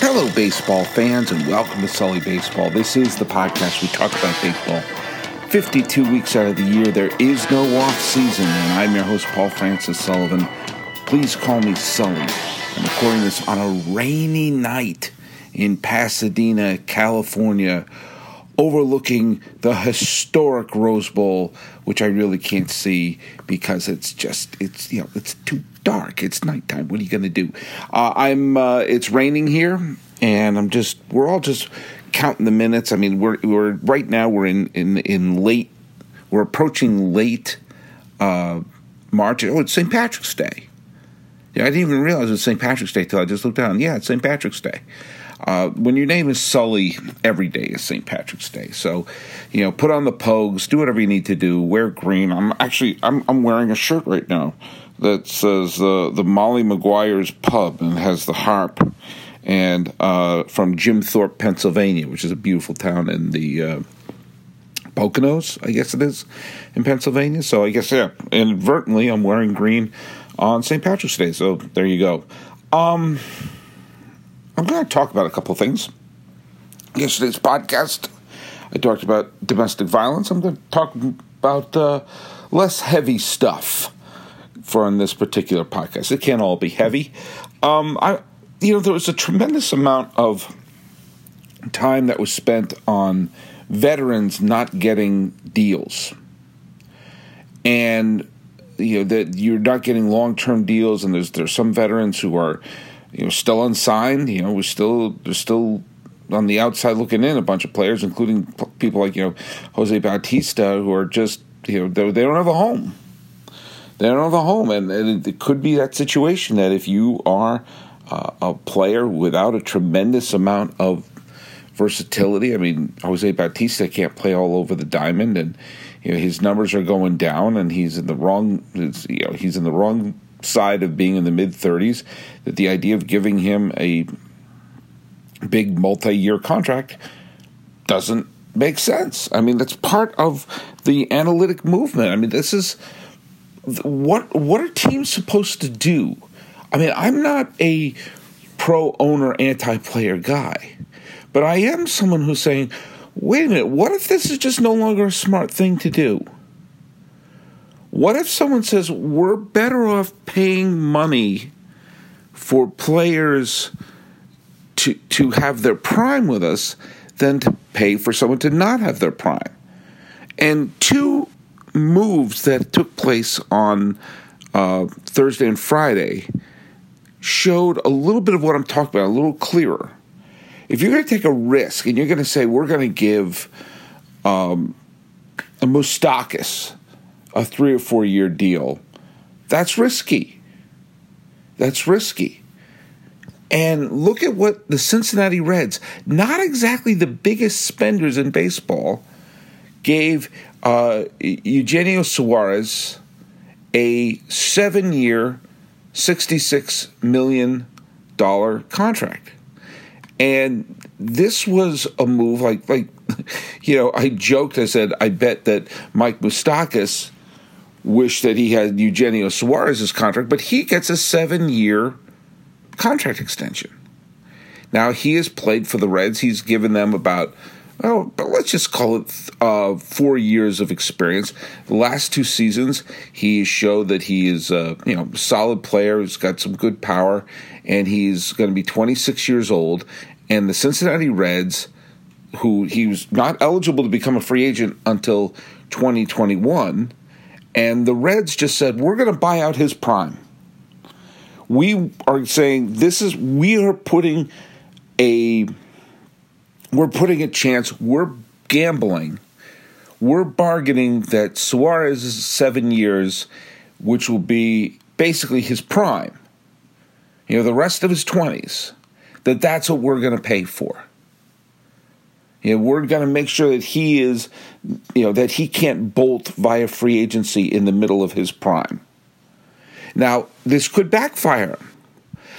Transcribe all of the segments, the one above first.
Hello, baseball fans, and welcome to Sully Baseball. This is the podcast we talk about baseball. 52 weeks out of the year, there is no off season, and I'm your host, Paul Francis Sullivan. Please call me Sully. I'm recording this on a rainy night in Pasadena, California, overlooking the historic Rose Bowl, which I really can't see because it's just it's you know it's too dark. It's nighttime. What are you going to do? Uh, I'm. Uh, it's raining here, and I'm just. We're all just counting the minutes. I mean, we're we're right now. We're in in in late. We're approaching late uh, March. Oh, it's St. Patrick's Day. Yeah, I didn't even realize it's St. Patrick's Day till I just looked down. Yeah, it's St. Patrick's Day. Uh, when your name is Sully, every day is St. Patrick's Day. So, you know, put on the Pogues, do whatever you need to do. Wear green. I'm actually I'm I'm wearing a shirt right now that says uh, the Molly Maguire's Pub and has the harp, and uh, from Jim Thorpe, Pennsylvania, which is a beautiful town in the uh, Poconos, I guess it is, in Pennsylvania. So I guess yeah, inadvertently I'm wearing green on St. Patrick's Day. So there you go. Um, I'm going to talk about a couple things. Yesterday's podcast, I talked about domestic violence. I'm going to talk about uh, less heavy stuff for on this particular podcast. It can't all be heavy. Um, I, you know, there was a tremendous amount of time that was spent on veterans not getting deals, and you know that you're not getting long term deals, and there's there's some veterans who are you know still unsigned. You know, we're still they're still on the outside looking in. A bunch of players, including people like you know Jose Bautista, who are just you know they, they don't have a home. They don't have a home, and, and it could be that situation that if you are uh, a player without a tremendous amount of versatility. I mean, Jose Bautista can't play all over the diamond, and you know his numbers are going down, and he's in the wrong. You know, he's in the wrong side of being in the mid 30s. That the idea of giving him a big multi-year contract doesn't make sense. I mean, that's part of the analytic movement. I mean, this is what what are teams supposed to do? I mean, I'm not a pro owner, anti player guy, but I am someone who's saying, wait a minute, what if this is just no longer a smart thing to do? What if someone says we're better off paying money for players to to have their prime with us than to pay for someone to not have their prime? And two moves that took place on uh, Thursday and Friday showed a little bit of what I'm talking about, a little clearer. If you're going to take a risk and you're going to say we're going to give um, a Moustakas a three or four year deal, that's risky. That's risky. And look at what the Cincinnati Reds, not exactly the biggest spenders in baseball, gave uh, Eugenio Suarez a seven year, $66 million contract. And this was a move like, like, you know, I joked, I said, I bet that Mike Moustakas wished that he had Eugenio Suarez's contract, but he gets a seven year contract extension. Now, he has played for the Reds. He's given them about oh, but let's just call it uh, four years of experience. The last two seasons, he showed that he is a you know solid player. He's got some good power, and he's going to be 26 years old. And the Cincinnati Reds, who he was not eligible to become a free agent until 2021, and the Reds just said we're going to buy out his prime. We are saying this is we are putting a we're putting a chance, we're gambling, we're bargaining that Suarez's seven years, which will be basically his prime, you know, the rest of his 20s, that that's what we're going to pay for. You know, we're going to make sure that he is, you know, that he can't bolt via free agency in the middle of his prime. Now, this could backfire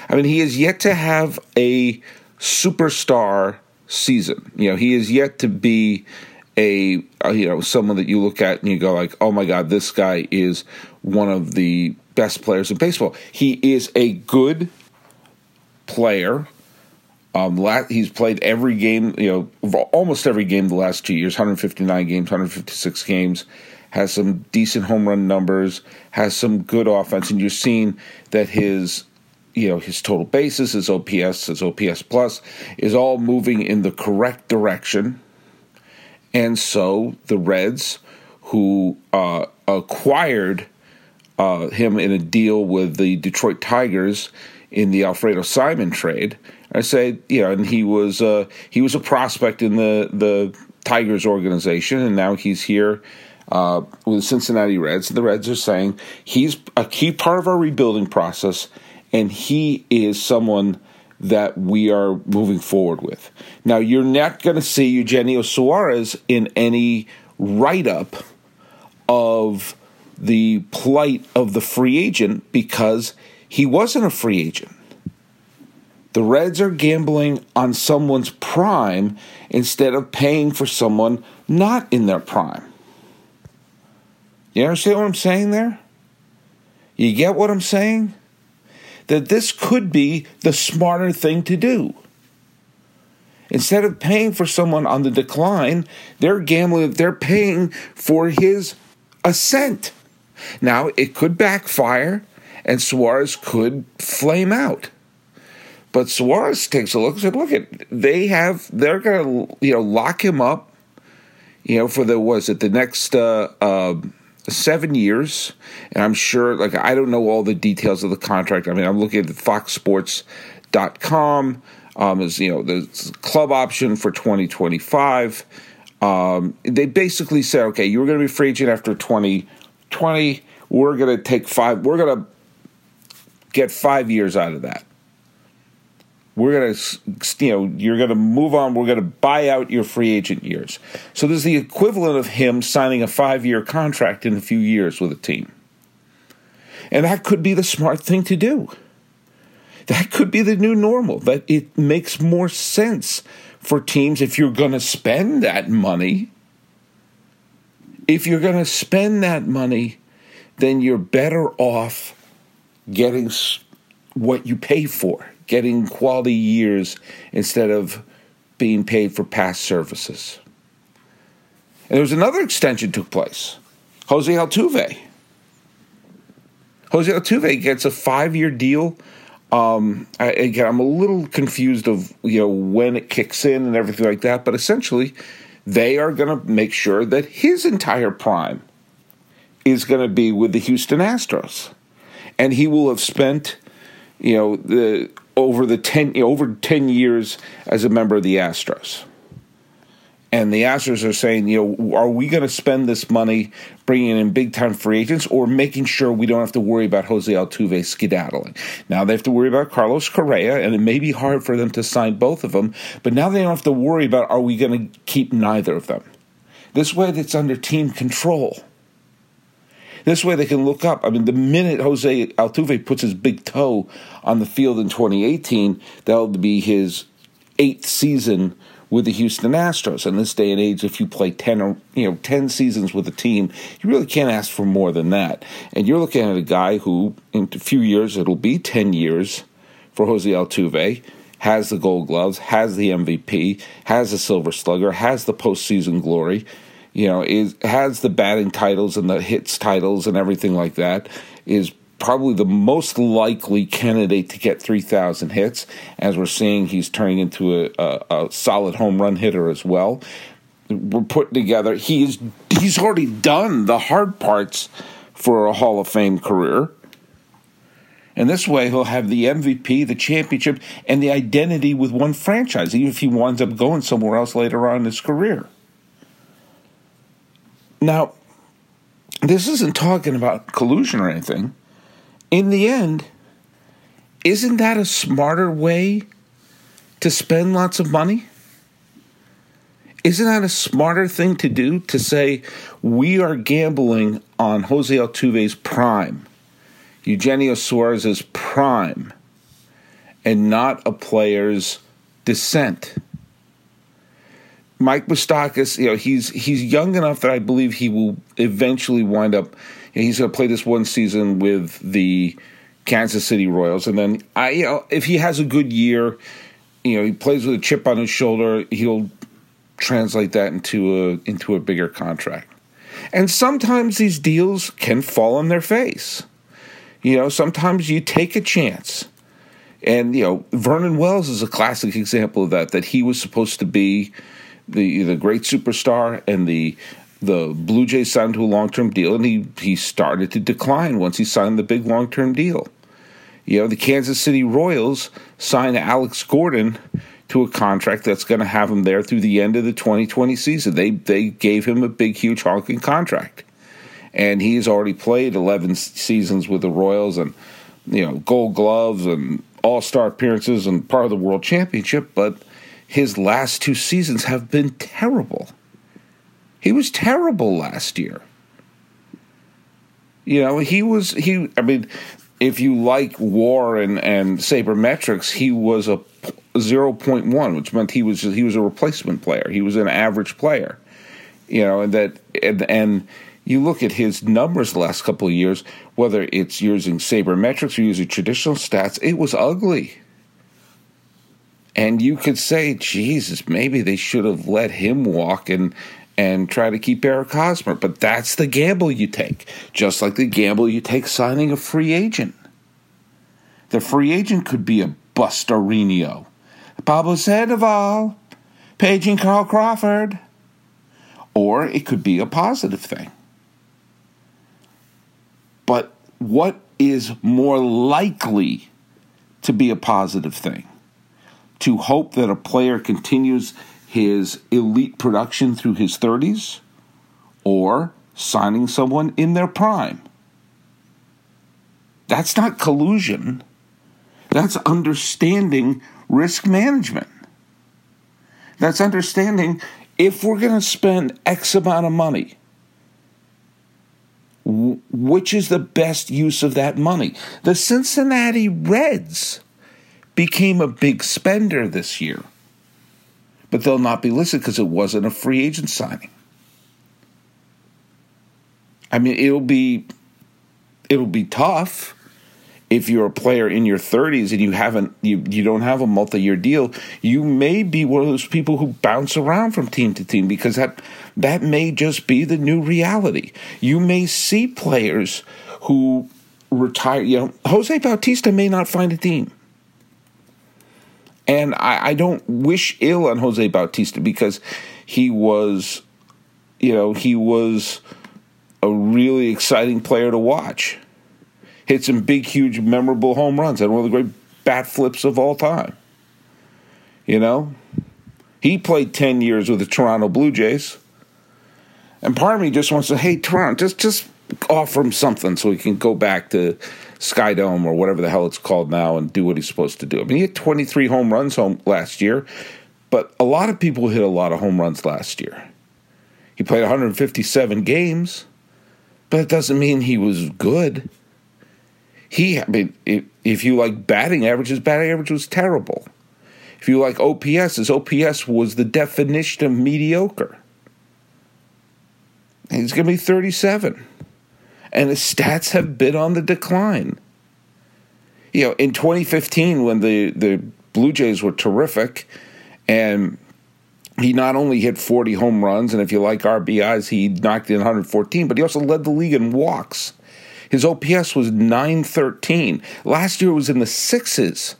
I mean, he is yet to have a superstar season. You know, he is yet to be a, you know someone that you look at and you go like, oh my god, this guy is one of the best players in baseball. He is a good player. Um, he's played every game, you know, almost every game the last two years 159 games, 156 games. Has some decent home run numbers, has some good offense, and you're seeing that his you know his total bases, his OPS, his OPS plus is all moving in the correct direction. And so the Reds, who uh, acquired uh, him in a deal with the Detroit Tigers in the Alfredo Simon trade, I say, you know, and he was uh, he was a prospect in the the Tigers organization, and now he's here. Uh, with the Cincinnati Reds, and the Reds are saying he's a key part of our rebuilding process, and he is someone that we are moving forward with. Now, you're not going to see Eugenio Suarez in any write up of the plight of the free agent because he wasn't a free agent. The Reds are gambling on someone's prime instead of paying for someone not in their prime. You understand what I'm saying there? You get what I'm saying? That this could be the smarter thing to do. Instead of paying for someone on the decline, they're gambling, they're paying for his ascent. Now, it could backfire and Suarez could flame out. But Suarez takes a look and said, look at they have they're gonna you know lock him up, you know, for the was it the next uh, uh, seven years, and I'm sure, like, I don't know all the details of the contract. I mean, I'm looking at foxsports.com um, as, you know, the club option for 2025. Um, they basically said, okay, you're going to be free agent after 2020. We're going to take five, we're going to get five years out of that we're going to, you know, you're going to move on. We're going to buy out your free agent years. So there's the equivalent of him signing a five year contract in a few years with a team. And that could be the smart thing to do. That could be the new normal. That it makes more sense for teams if you're going to spend that money. If you're going to spend that money, then you're better off getting what you pay for getting quality years instead of being paid for past services. And there was another extension took place. Jose Altuve. Jose Altuve gets a five-year deal. Um, I, again, I'm a little confused of you know when it kicks in and everything like that, but essentially, they are going to make sure that his entire prime is going to be with the Houston Astros, and he will have spent you know the over the 10 over 10 years as a member of the Astros. And the Astros are saying, you know, are we going to spend this money bringing in big time free agents or making sure we don't have to worry about Jose Altuve skedaddling? Now they have to worry about Carlos Correa, and it may be hard for them to sign both of them, but now they don't have to worry about are we going to keep neither of them? This way, it's under team control. This way they can look up. I mean, the minute Jose Altuve puts his big toe on the field in 2018, that'll be his eighth season with the Houston Astros. In this day and age, if you play 10 or, you know, 10 seasons with a team, you really can't ask for more than that. And you're looking at a guy who, in a few years, it'll be 10 years for Jose Altuve, has the gold gloves, has the MVP, has the silver slugger, has the postseason glory you know, is has the batting titles and the hits titles and everything like that, is probably the most likely candidate to get 3,000 hits. As we're seeing, he's turning into a, a, a, solid home run hitter as well. We're putting together, he's, he's already done the hard parts for a Hall of Fame career. And this way, he'll have the MVP, the championship, and the identity with one franchise, even if he winds up going somewhere else later on in his career. Now, this isn't talking about collusion or anything. In the end, isn't that a smarter way to spend lots of money? Isn't that a smarter thing to do to say we are gambling on Jose Altuve's prime, Eugenio Suarez's prime, and not a player's descent? Mike Moustakas, you know, he's he's young enough that I believe he will eventually wind up. You know, he's going to play this one season with the Kansas City Royals, and then I, you know, if he has a good year, you know he plays with a chip on his shoulder, he'll translate that into a into a bigger contract. And sometimes these deals can fall on their face. You know, sometimes you take a chance. And you know, Vernon Wells is a classic example of that. That he was supposed to be the the great superstar, and the the Blue Jays signed to a long term deal, and he he started to decline once he signed the big long term deal. You know, the Kansas City Royals signed Alex Gordon to a contract that's going to have him there through the end of the 2020 season. They they gave him a big, huge honking contract, and he's already played 11 seasons with the Royals and you know Gold Gloves and All Star appearances and part of the World Championship, but his last two seasons have been terrible. He was terrible last year. You know, he was he. I mean, if you like WAR and and sabermetrics, he was a 0.1, which meant he was he was a replacement player. He was an average player. You know, and that and, and you look at his numbers the last couple of years, whether it's using sabermetrics or using traditional stats, it was ugly. And you could say, Jesus, maybe they should have let him walk and and try to keep Eric Hosmer. But that's the gamble you take, just like the gamble you take signing a free agent. The free agent could be a Bustarinho, Pablo Sandoval, paging Carl Crawford, or it could be a positive thing. But what is more likely to be a positive thing? To hope that a player continues his elite production through his 30s or signing someone in their prime. That's not collusion. That's understanding risk management. That's understanding if we're going to spend X amount of money, which is the best use of that money? The Cincinnati Reds became a big spender this year. But they'll not be listed because it wasn't a free agent signing. I mean, it'll be it'll be tough if you're a player in your 30s and you haven't you, you don't have a multi-year deal. You may be one of those people who bounce around from team to team because that that may just be the new reality. You may see players who retire you know Jose Bautista may not find a team and I, I don't wish ill on Jose Bautista because he was, you know, he was a really exciting player to watch. Hit some big, huge, memorable home runs. Had one of the great bat flips of all time. You know, he played ten years with the Toronto Blue Jays, and part of me just wants to, hey, Toronto, just just offer him something so he can go back to Skydome or whatever the hell it's called now and do what he's supposed to do. I mean, he hit 23 home runs home last year, but a lot of people hit a lot of home runs last year. He played 157 games, but it doesn't mean he was good. He, I mean, if you like batting average, his batting average was terrible. If you like OPS, his OPS was the definition of mediocre. He's going to be 37 and his stats have been on the decline. You know, in 2015, when the, the Blue Jays were terrific, and he not only hit 40 home runs, and if you like RBIs, he knocked in 114, but he also led the league in walks. His OPS was 913. Last year it was in the sixes.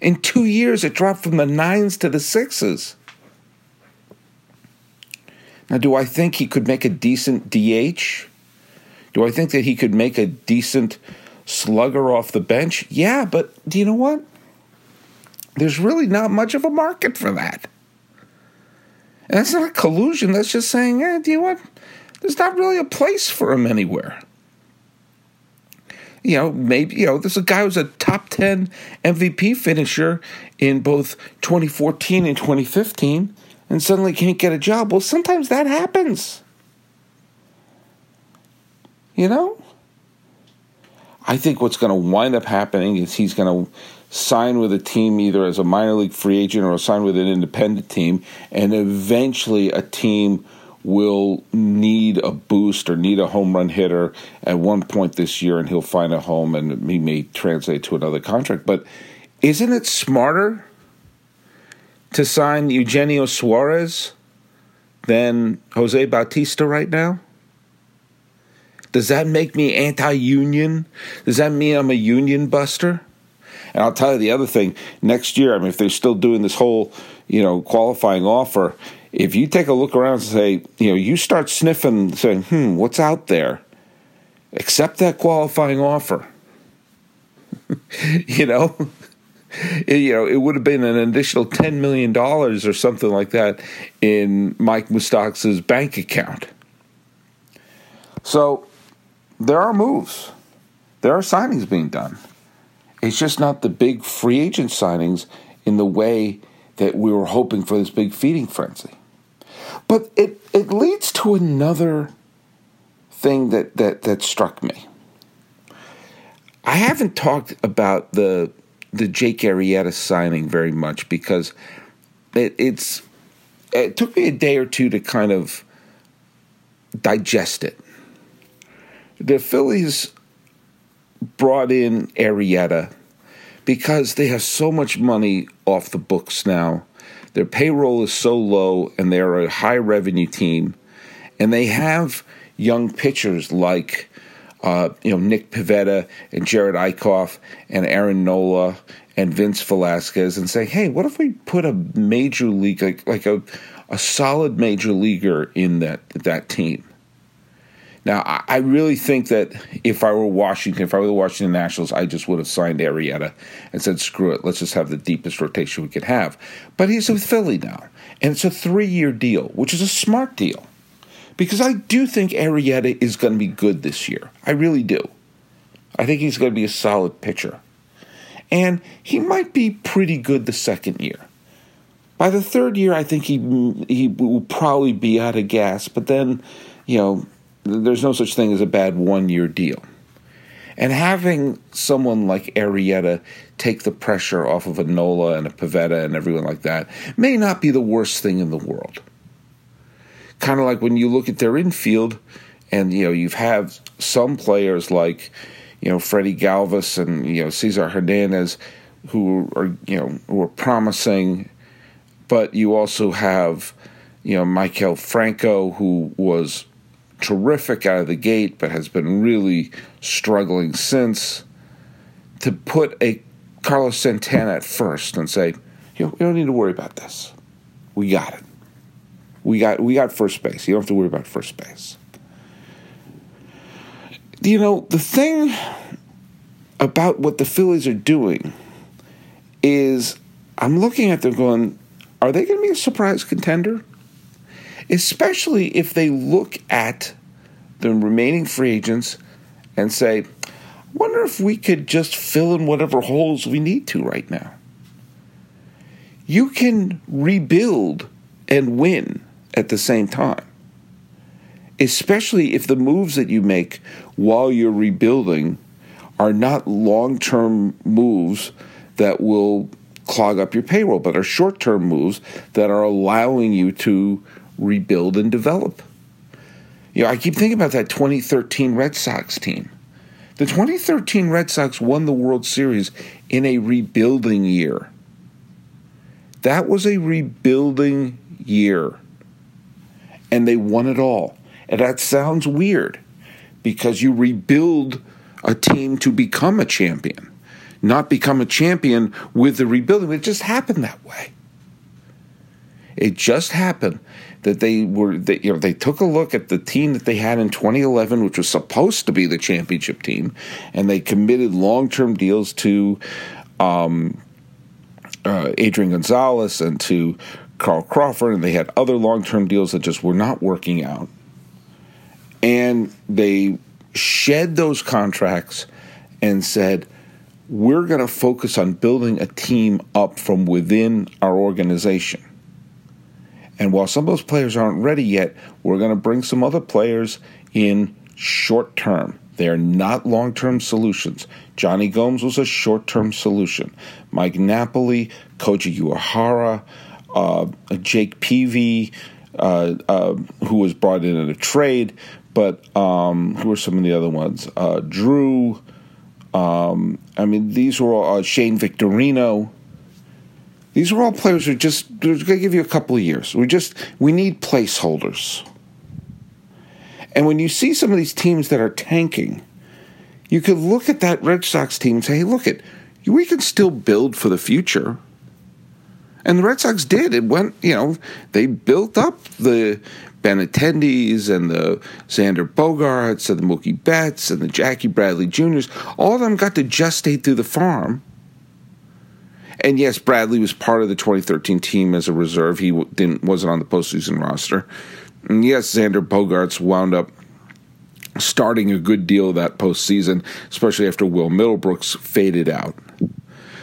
In two years, it dropped from the nines to the sixes. Now, do I think he could make a decent DH? Do I think that he could make a decent slugger off the bench? Yeah, but do you know what? There's really not much of a market for that. And that's not a collusion. That's just saying, eh, do you know what? There's not really a place for him anywhere. You know, maybe, you know, there's a guy who's a top 10 MVP finisher in both 2014 and 2015 and suddenly can't get a job. Well, sometimes that happens. You know? I think what's going to wind up happening is he's going to sign with a team either as a minor league free agent or sign with an independent team, and eventually a team will need a boost or need a home run hitter at one point this year, and he'll find a home and he may translate to another contract. But isn't it smarter to sign Eugenio Suarez than Jose Bautista right now? Does that make me anti union? Does that mean I'm a union buster? And I'll tell you the other thing next year, I mean, if they're still doing this whole, you know, qualifying offer, if you take a look around and say, you know, you start sniffing, saying, hmm, what's out there? Accept that qualifying offer. you know? It, you know, it would have been an additional $10 million or something like that in Mike Moustakas' bank account. So there are moves, there are signings being done. It's just not the big free agent signings in the way that we were hoping for this big feeding frenzy. But it, it leads to another thing that, that, that struck me. I haven't talked about the the Jake Arrieta signing very much because it, it's it took me a day or two to kind of digest it. The Phillies brought in Arrieta because they have so much money off the books now. Their payroll is so low, and they're a high revenue team, and they have young pitchers like uh, you know Nick Pivetta and Jared Eickhoff and Aaron Nola and Vince Velasquez, and say, hey, what if we put a major league like like a a solid major leaguer in that that team? Now, I really think that if I were Washington, if I were the Washington Nationals, I just would have signed Arrieta and said, screw it, let's just have the deepest rotation we could have. But he's with Philly now, and it's a three year deal, which is a smart deal. Because I do think Arrieta is going to be good this year. I really do. I think he's going to be a solid pitcher. And he might be pretty good the second year. By the third year, I think he he will probably be out of gas. But then, you know, there's no such thing as a bad one year deal. And having someone like Arrieta take the pressure off of a Nola and a Pivetta and everyone like that may not be the worst thing in the world. Kind of like when you look at their infield, and you know you have some players like you know Freddie Galvis and you know Cesar Hernandez who are you know who are promising, but you also have you know Maikel Franco who was terrific out of the gate, but has been really struggling since. To put a Carlos Santana at first and say, you, you don't need to worry about this. We got it. We got we got first base. You don't have to worry about first base. You know, the thing about what the Phillies are doing is I'm looking at them going, are they going to be a surprise contender? Especially if they look at the remaining free agents and say, wonder if we could just fill in whatever holes we need to right now. You can rebuild and win at the same time, especially if the moves that you make while you're rebuilding are not long term moves that will clog up your payroll, but are short term moves that are allowing you to rebuild and develop. You know, I keep thinking about that 2013 Red Sox team. The 2013 Red Sox won the World Series in a rebuilding year. That was a rebuilding year. And they won it all. And that sounds weird because you rebuild a team to become a champion, not become a champion with the rebuilding. It just happened that way. It just happened that they were they, you know they took a look at the team that they had in 2011 which was supposed to be the championship team and they committed long-term deals to um, uh, Adrian Gonzalez and to Carl Crawford and they had other long-term deals that just were not working out. And they shed those contracts and said we're going to focus on building a team up from within our organization and while some of those players aren't ready yet, we're going to bring some other players in short term. They are not long term solutions. Jonny Gomes was a short term solution. Mike Napoli, Koji Uehara, uh, Jake Peavy, uh, uh, who was brought in in a trade, but um, who are some of the other ones? Uh, Drew, Um, I mean, these were all uh, Shane Victorino. These are all players who just going to give you a couple of years. We just we need placeholders. And when you see some of these teams that are tanking, you could look at that Red Sox team and say, "Hey, look at we can still build for the future." And the Red Sox did. It went, you know, they built up the Benintendis and the Xander Bogaerts and the Mookie Betts and the Jackie Bradley Juniors. All of them got to gestate through the farm. And yes, Bradley was part of the 2013 team as a reserve. He didn't wasn't on the postseason roster. And yes, Xander Bogaerts wound up starting a good deal of that postseason, especially after Will Middlebrooks faded out.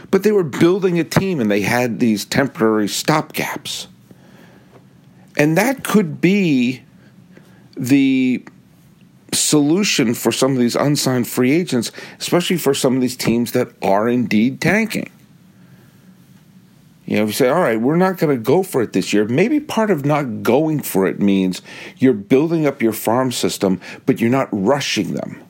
But they were building a team and they had these temporary stopgaps. And that could be the solution for some of these unsigned free agents, especially for some of these teams that are indeed tanking. You know, if you say, all right, we're not going to go for it this year, maybe part of not going for it means you're building up your farm system, but you're not rushing them.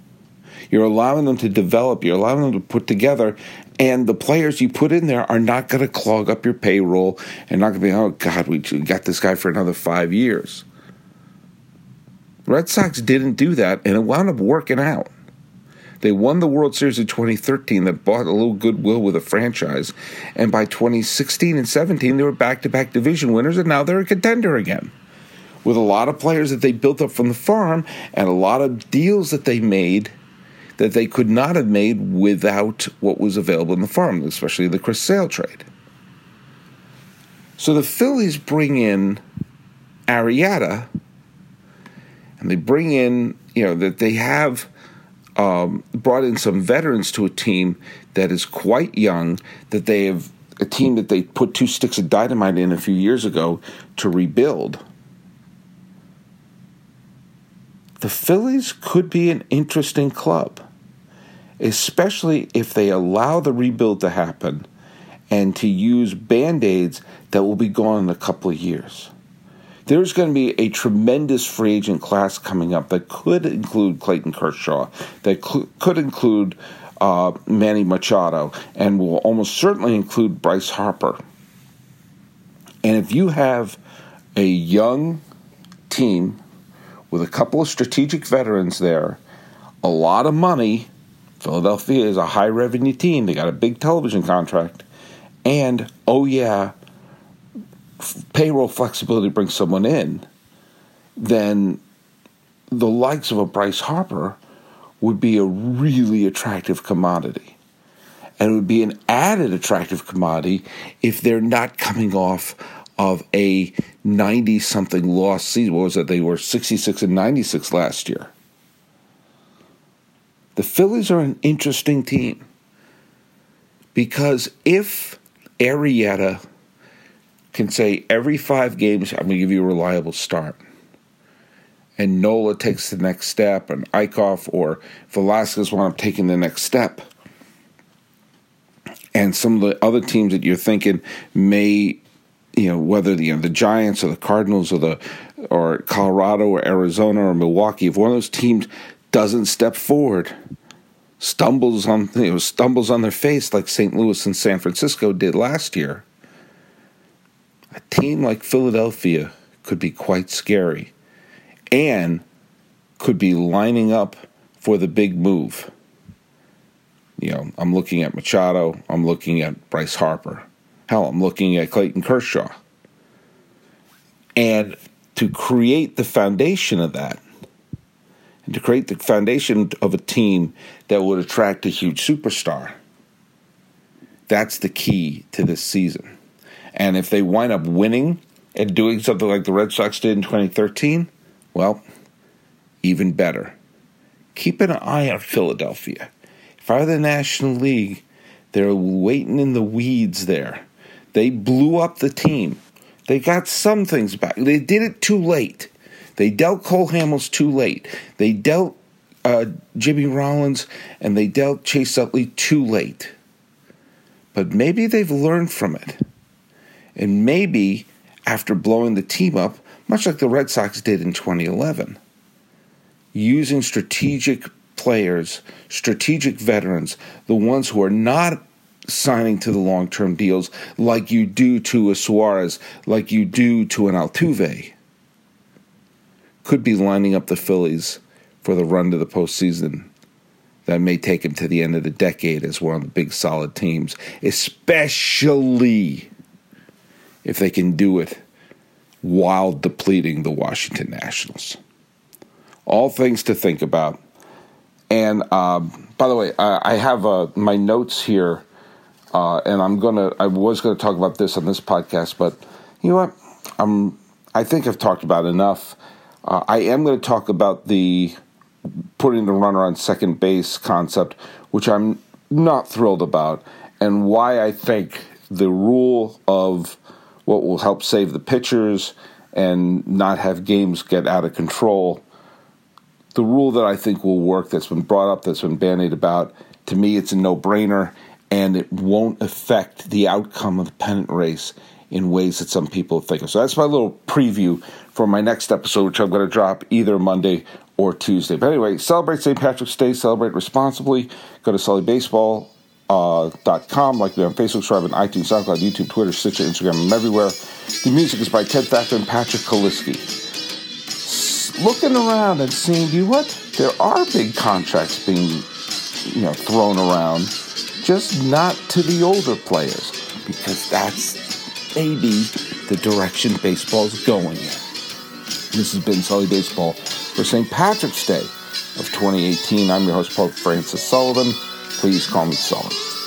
You're allowing them to develop, you're allowing them to put together, and the players you put in there are not going to clog up your payroll and not going to be, oh, God, we got this guy for another five years. Red Sox didn't do that, and it wound up working out. They won the World Series in 2013 that bought a little goodwill with a franchise. And by 2016 and 17, they were back to back division winners, and now they're a contender again. With a lot of players that they built up from the farm and a lot of deals that they made that they could not have made without what was available in the farm, especially the Chris Sale trade. So the Phillies bring in Arrieta and they bring in, you know, that they have um, brought in some veterans to a team that is quite young, that they have a team that they put two sticks of dynamite in a few years ago to rebuild. The Phillies could be an interesting club, especially if they allow the rebuild to happen and to use band aids that will be gone in a couple of years there's going to be a tremendous free agent class coming up that could include Clayton Kershaw, that cl- could include uh, Manny Machado, and will almost certainly include Bryce Harper. And if you have a young team with a couple of strategic veterans there, a lot of money, Philadelphia is a high revenue team, they got a big television contract, and oh yeah, payroll flexibility to bring someone in, then the likes of a Bryce Harper would be a really attractive commodity. And it would be an added attractive commodity if they're not coming off of a 90 something loss season. What was it? They were 66 and 96 last year. The Phillies are an interesting team because if Arrieta can say every five games, I'm going to give you a reliable start. And Nola takes the next step, and Eickhoff or Velasquez want to taking the next step. And some of the other teams that you're thinking may, you know, whether the, you know, the Giants or the Cardinals or the or Colorado or Arizona or Milwaukee, if one of those teams doesn't step forward, stumbles on you know, stumbles on their face like St. Louis and San Francisco did last year, a team like Philadelphia could be quite scary and could be lining up for the big move. You know, I'm looking at Machado, I'm looking at Bryce Harper. Hell, I'm looking at Clayton Kershaw. And to create the foundation of that, and to create the foundation of a team that would attract a huge superstar, that's the key to this season. And if they wind up winning and doing something like the Red Sox did in 2013, well, even better. Keep an eye on Philadelphia. If I were the National League, they're waiting in the weeds there. They blew up the team. They got some things back. They did it too late. They dealt Cole Hamels too late. They dealt uh, Jimmy Rollins and they dealt Chase Utley too late. But maybe they've learned from it. And maybe after blowing the team up, much like the Red Sox did in 2011, using strategic players, strategic veterans, the ones who are not signing to the long term deals like you do to a Suarez, like you do to an Altuve, could be lining up the Phillies for the run to the postseason that may take him to the end of the decade as one of the big solid teams, especially if they can do it while depleting the Washington Nationals. All things to think about. And um, by the way, I, I have uh, my notes here, uh, and I'm gonna. I was gonna talk about this on this podcast, but you know what? I'm. I think I've talked about enough. Uh, I am going to talk about the putting the runner on second base concept, which I'm not thrilled about, and why I think the rule of what will help save the pitchers and not have games get out of control. The rule that I think will work that's been brought up, that's been bandied about, to me, it's a no brainer and it won't affect the outcome of the pennant race in ways that some people think of. So that's my little preview for my next episode, which I'm going to drop either Monday or Tuesday. But anyway, celebrate St. Patrick's Day, celebrate responsibly. Go to Sully Baseball. Uh, com, like me on Facebook, subscribe on iTunes, SoundCloud, YouTube, Twitter, Stitcher, Instagram, I'm everywhere. The music is by Ted Factor and Patrick Kaliski. looking around and seeing, you what? There are big contracts being, you know, thrown around, just not to the older players, because that's maybe the direction baseball's going in. This has been Sully Baseball for St. Patrick's Day of 2018. I'm your host, Paul Francis Sullivan. Please call me Sully.